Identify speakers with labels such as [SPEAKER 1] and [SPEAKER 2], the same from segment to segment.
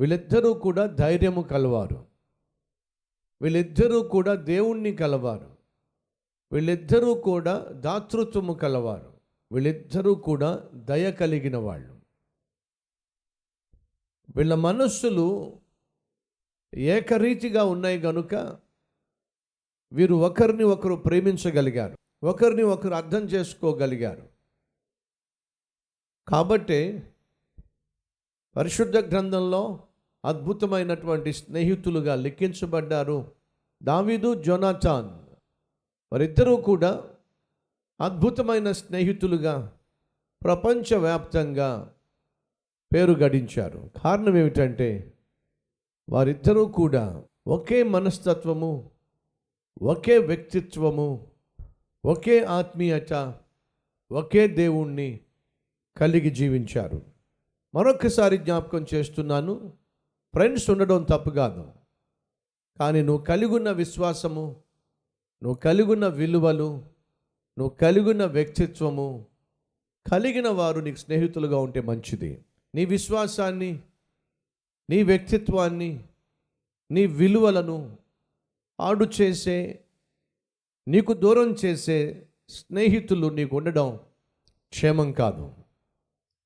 [SPEAKER 1] వీళ్ళిద్దరూ కూడా ధైర్యము కలవారు. వీళ్ళిద్దరూ కూడా దేవుణ్ణి కలవారు. వీళ్ళిద్దరూ కూడా దాతృత్వము కలవారు. వీళ్ళిద్దరూ కూడా దయ కలిగిన వాళ్ళు. వీళ్ళ మనస్సులు ఏకరీతిగా ఉన్నాయి కనుక వీరు ఒకరిని ఒకరు ప్రేమించగలిగారు. ఒకరిని ఒకరు అర్థం చేసుకోగలిగారు. కాబట్టి పరిశుద్ధ గ్రంథంలో అద్భుతమైనటువంటి స్నేహితులుగా లిఖించబడ్డారు. దావీదు జొనాథాన్ వారిద్దరూ కూడా అద్భుతమైన స్నేహితులుగా ప్రపంచవ్యాప్తంగా పేరు గడించారు. కారణం ఏమిటంటే వారిద్దరూ కూడా ఒకే మనస్తత్వము ఒకే వ్యక్తిత్వము ఒకే ఆత్మీయత ఒకే దేవుణ్ణి కలిగి జీవించారు. మరొకసారి జ్ఞాపకం చేస్తున్నాను ఫ్రెండ్స్ ఉండడం తప్పు కాదు. కానీ నువ్వు కలిగున్న విశ్వాసము నువ్వు కలిగున్న విలువలు నువ్వు కలిగిన వ్యక్తిత్వము కలిగిన వారు నీకు స్నేహితులుగా ఉంటే మంచిది. నీ విశ్వాసాన్ని నీ వ్యక్తిత్వాన్ని నీ విలువలను ఆడు చేసే నీకు దూరం చేసే స్నేహితులు నీకు ఉండడం క్షేమం కాదు.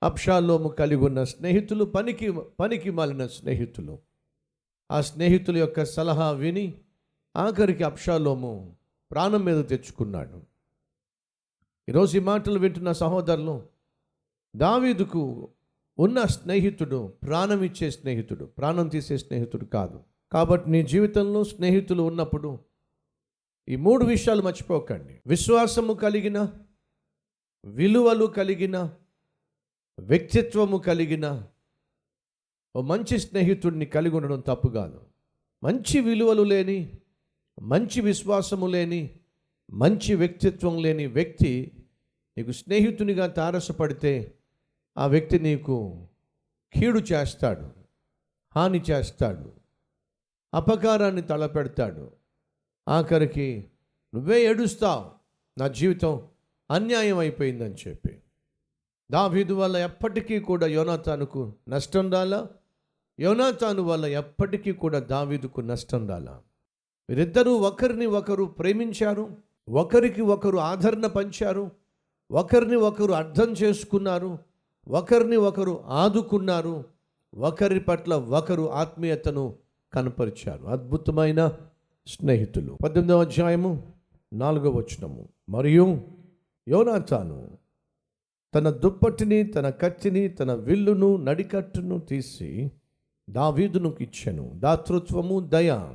[SPEAKER 1] అప్షాలోము కలిగి ఉన్న స్నేహితులు పనికి పనికి మాలిన స్నేహితులు. ఆ స్నేహితుల యొక్క సలహా విని ఆఖరికి అప్షాలోము ప్రాణం మీద తెచ్చుకున్నాడు. ఈరోజు ఈ మాటలు వింటున్న సహోదరులు దావీదుకు ఉన్న స్నేహితుడు ప్రాణం ఇచ్చే స్నేహితుడు ప్రాణం తీసే స్నేహితుడు కాదు. కాబట్టి నీ జీవితంలో స్నేహితులు ఉన్నప్పుడు ఈ మూడు విషయాలు మర్చిపోకండి. విశ్వాసము కలిగిన విలువలు కలిగిన వ్యక్తిత్వము కలిగిన ఓ మంచి స్నేహితుడిని కలిగి ఉండడం తప్పు కాదు. మంచి విలువలు లేని మంచి విశ్వాసము లేని మంచి వ్యక్తిత్వం లేని వ్యక్తి నీకు స్నేహితునిగా తారసపడితే ఆ వ్యక్తి నీకు కీడు చేస్తాడు హాని చేస్తాడు అపకారాన్ని తలపెడతాడు. ఆఖరికి నువ్వే ఏడుస్తావు నా జీవితం అన్యాయం అయిపోయిందని చెప్పి. దావీదు వల్ల ఎప్పటికీ కూడా యోనాతానుకు నష్టం రాలా? యోనాతాను వల్ల ఎప్పటికీ కూడా దావీదుకు నష్టం రాలా? వీరిద్దరూ ఒకరిని ఒకరు ప్రేమించారు ఒకరికి ఒకరు ఆదరణ పంచారు ఒకరిని ఒకరు అర్థం చేసుకున్నారు ఒకరిని ఒకరు ఆదుకున్నారు ఒకరి పట్ల ఒకరు ఆత్మీయతను కనపరిచారు. అద్భుతమైన స్నేహితులు. పద్దెనిమిదవ అధ్యాయము నాలుగవ వచనము. మరియు యోనాచాను తన దుప్పటిని తన కత్తిని తన విల్లును నడికట్టును తీసి దావీదునుకు ఇచ్చెను. దాతృత్వము దయ.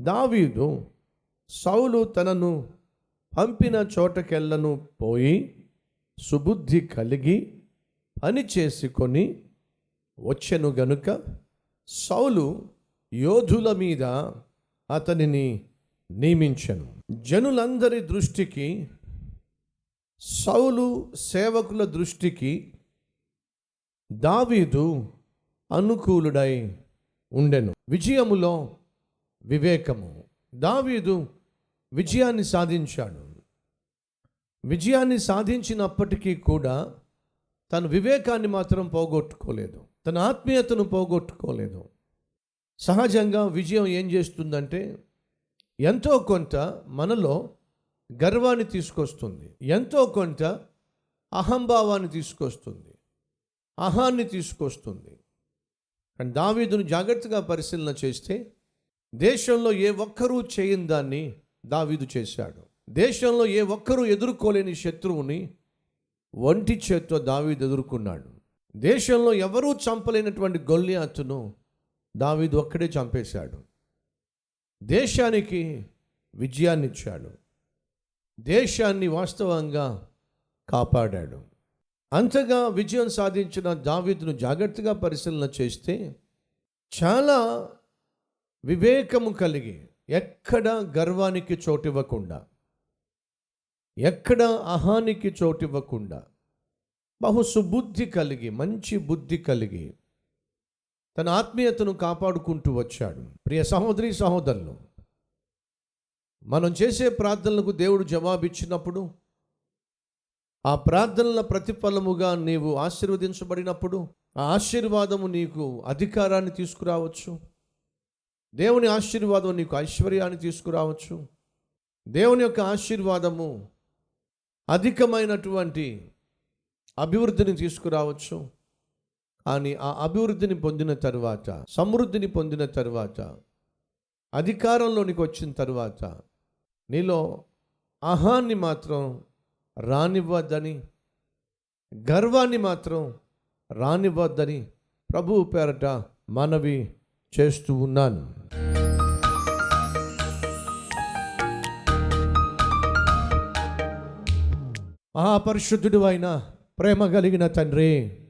[SPEAKER 1] దావీదు సౌలు తనను పంపిన చోటకెళ్ళను పోయి సుబుద్ధి కలిగి పని చేసుకొని వచ్చెను గనుక సౌలు యోధుల మీద అతనిని నియమించను. జనులందరి దృష్టికి సౌలు సేవకుల దృష్టికి దావీదు అనుకూలుడై ఉండెను. విజయములో వివేకము. దావీదు విజయాన్ని సాధించాడు. విజయాన్ని సాధించినప్పటికీ కూడా తన వివేకాన్ని మాత్రం పోగొట్టుకోలేదు. తన ఆత్మీయతను పోగొట్టుకోలేదు. సహజంగా విజయం ఏం చేస్తుందంటే ఎంతో కొంత మనలో గర్వాన్ని తీసుకొస్తుంది. ఎంతో కొంత అహంభావాన్ని తీసుకొస్తుంది. అహాన్ని తీసుకొస్తుంది. కానీ దావీదును జాగ్రత్తగా పరిశీలన చేస్తే దేశంలో ఏ ఒక్కరూ చేయని దాన్ని దావీదు చేశాడు. దేశంలో ఏ ఒక్కరూ ఎదుర్కోలేని శత్రువుని ఒంటి చేత్తో దావీదు ఎదుర్కొన్నాడు. దేశంలో ఎవరూ చంపలేనటువంటి గొల్లియాతును దావీదు ఒక్కడే చంపేశాడు. దేశానికి విజయాన్నిచ్చాడు. దేశాన్ని వాస్తవంగా కాపాడాడు. అంతగా విజయం సాధించిన దావీదును జాగ్రత్తగా పరిశీలన చేస్తే చాలా వివేకము కలిగి ఎక్కడ గర్వానికి చోటివ్వకుండా ఎక్కడ అహానికి చోటివ్వకుండా బహు సుబుద్ధి కలిగి మంచి బుద్ధి కలిగి తన ఆత్మీయతను కాపాడుకుంటూ వచ్చాడు. ప్రియ సహోదరి సహోదరులు మనం చేసే ప్రార్థనలకు దేవుడు జవాబిచ్చినప్పుడు ఆ ప్రార్థనల ప్రతిఫలముగా నీవు ఆశీర్వదించబడినప్పుడు ఆ ఆశీర్వాదము నీకు అధికారాన్ని తీసుకురావచ్చు. దేవుని ఆశీర్వాదం నీకు ఐశ్వర్యాన్ని తీసుకురావచ్చు. దేవుని యొక్క ఆశీర్వాదము అధికమైనటువంటి అభివృద్ధిని తీసుకురావచ్చు. కానీ ఆ అభివృద్ధిని పొందిన తర్వాత సమృద్ధిని పొందిన తర్వాత అధికారంలోనికి వచ్చిన తర్వాత నీలో అహాన్ని మాత్రం రానివ్వద్దని గర్వాన్ని మాత్రం రానివ్వద్దని ప్రభు పేరట మనవి చేస్తూ ఉన్నాను. మహాపరిశుద్ధుడు అయిన ప్రేమ కలిగిన తండ్రి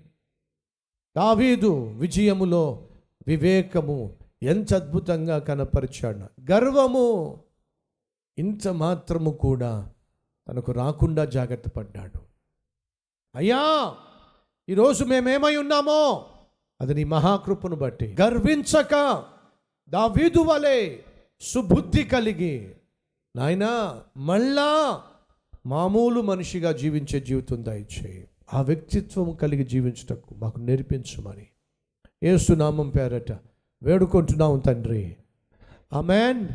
[SPEAKER 1] దావీదు విజయములో వివేకము ఎంత అద్భుతంగా కనపరిచాడు. గర్వము ఇంత మాత్రము కూడా తనకు రాకుండా జాగ్రత్త పడ్డాడు. అయ్యా ఈరోజు మేమేమై ఉన్నామో? అది నీ మహాకృపను బట్టి. గర్వించక దావీదు వలె సుబుద్ధి కలిగి. నాయనా మళ్ళా మామూలు మనిషిగా జీవించే జీవితం దయచేయి ఆ వ్యక్తిత్వం కలిగి జీవించటకు మాకు నేర్పించమని. ఏసునామం పేరట వేడుకుంటున్నాం తండ్రి. ఆమెన్.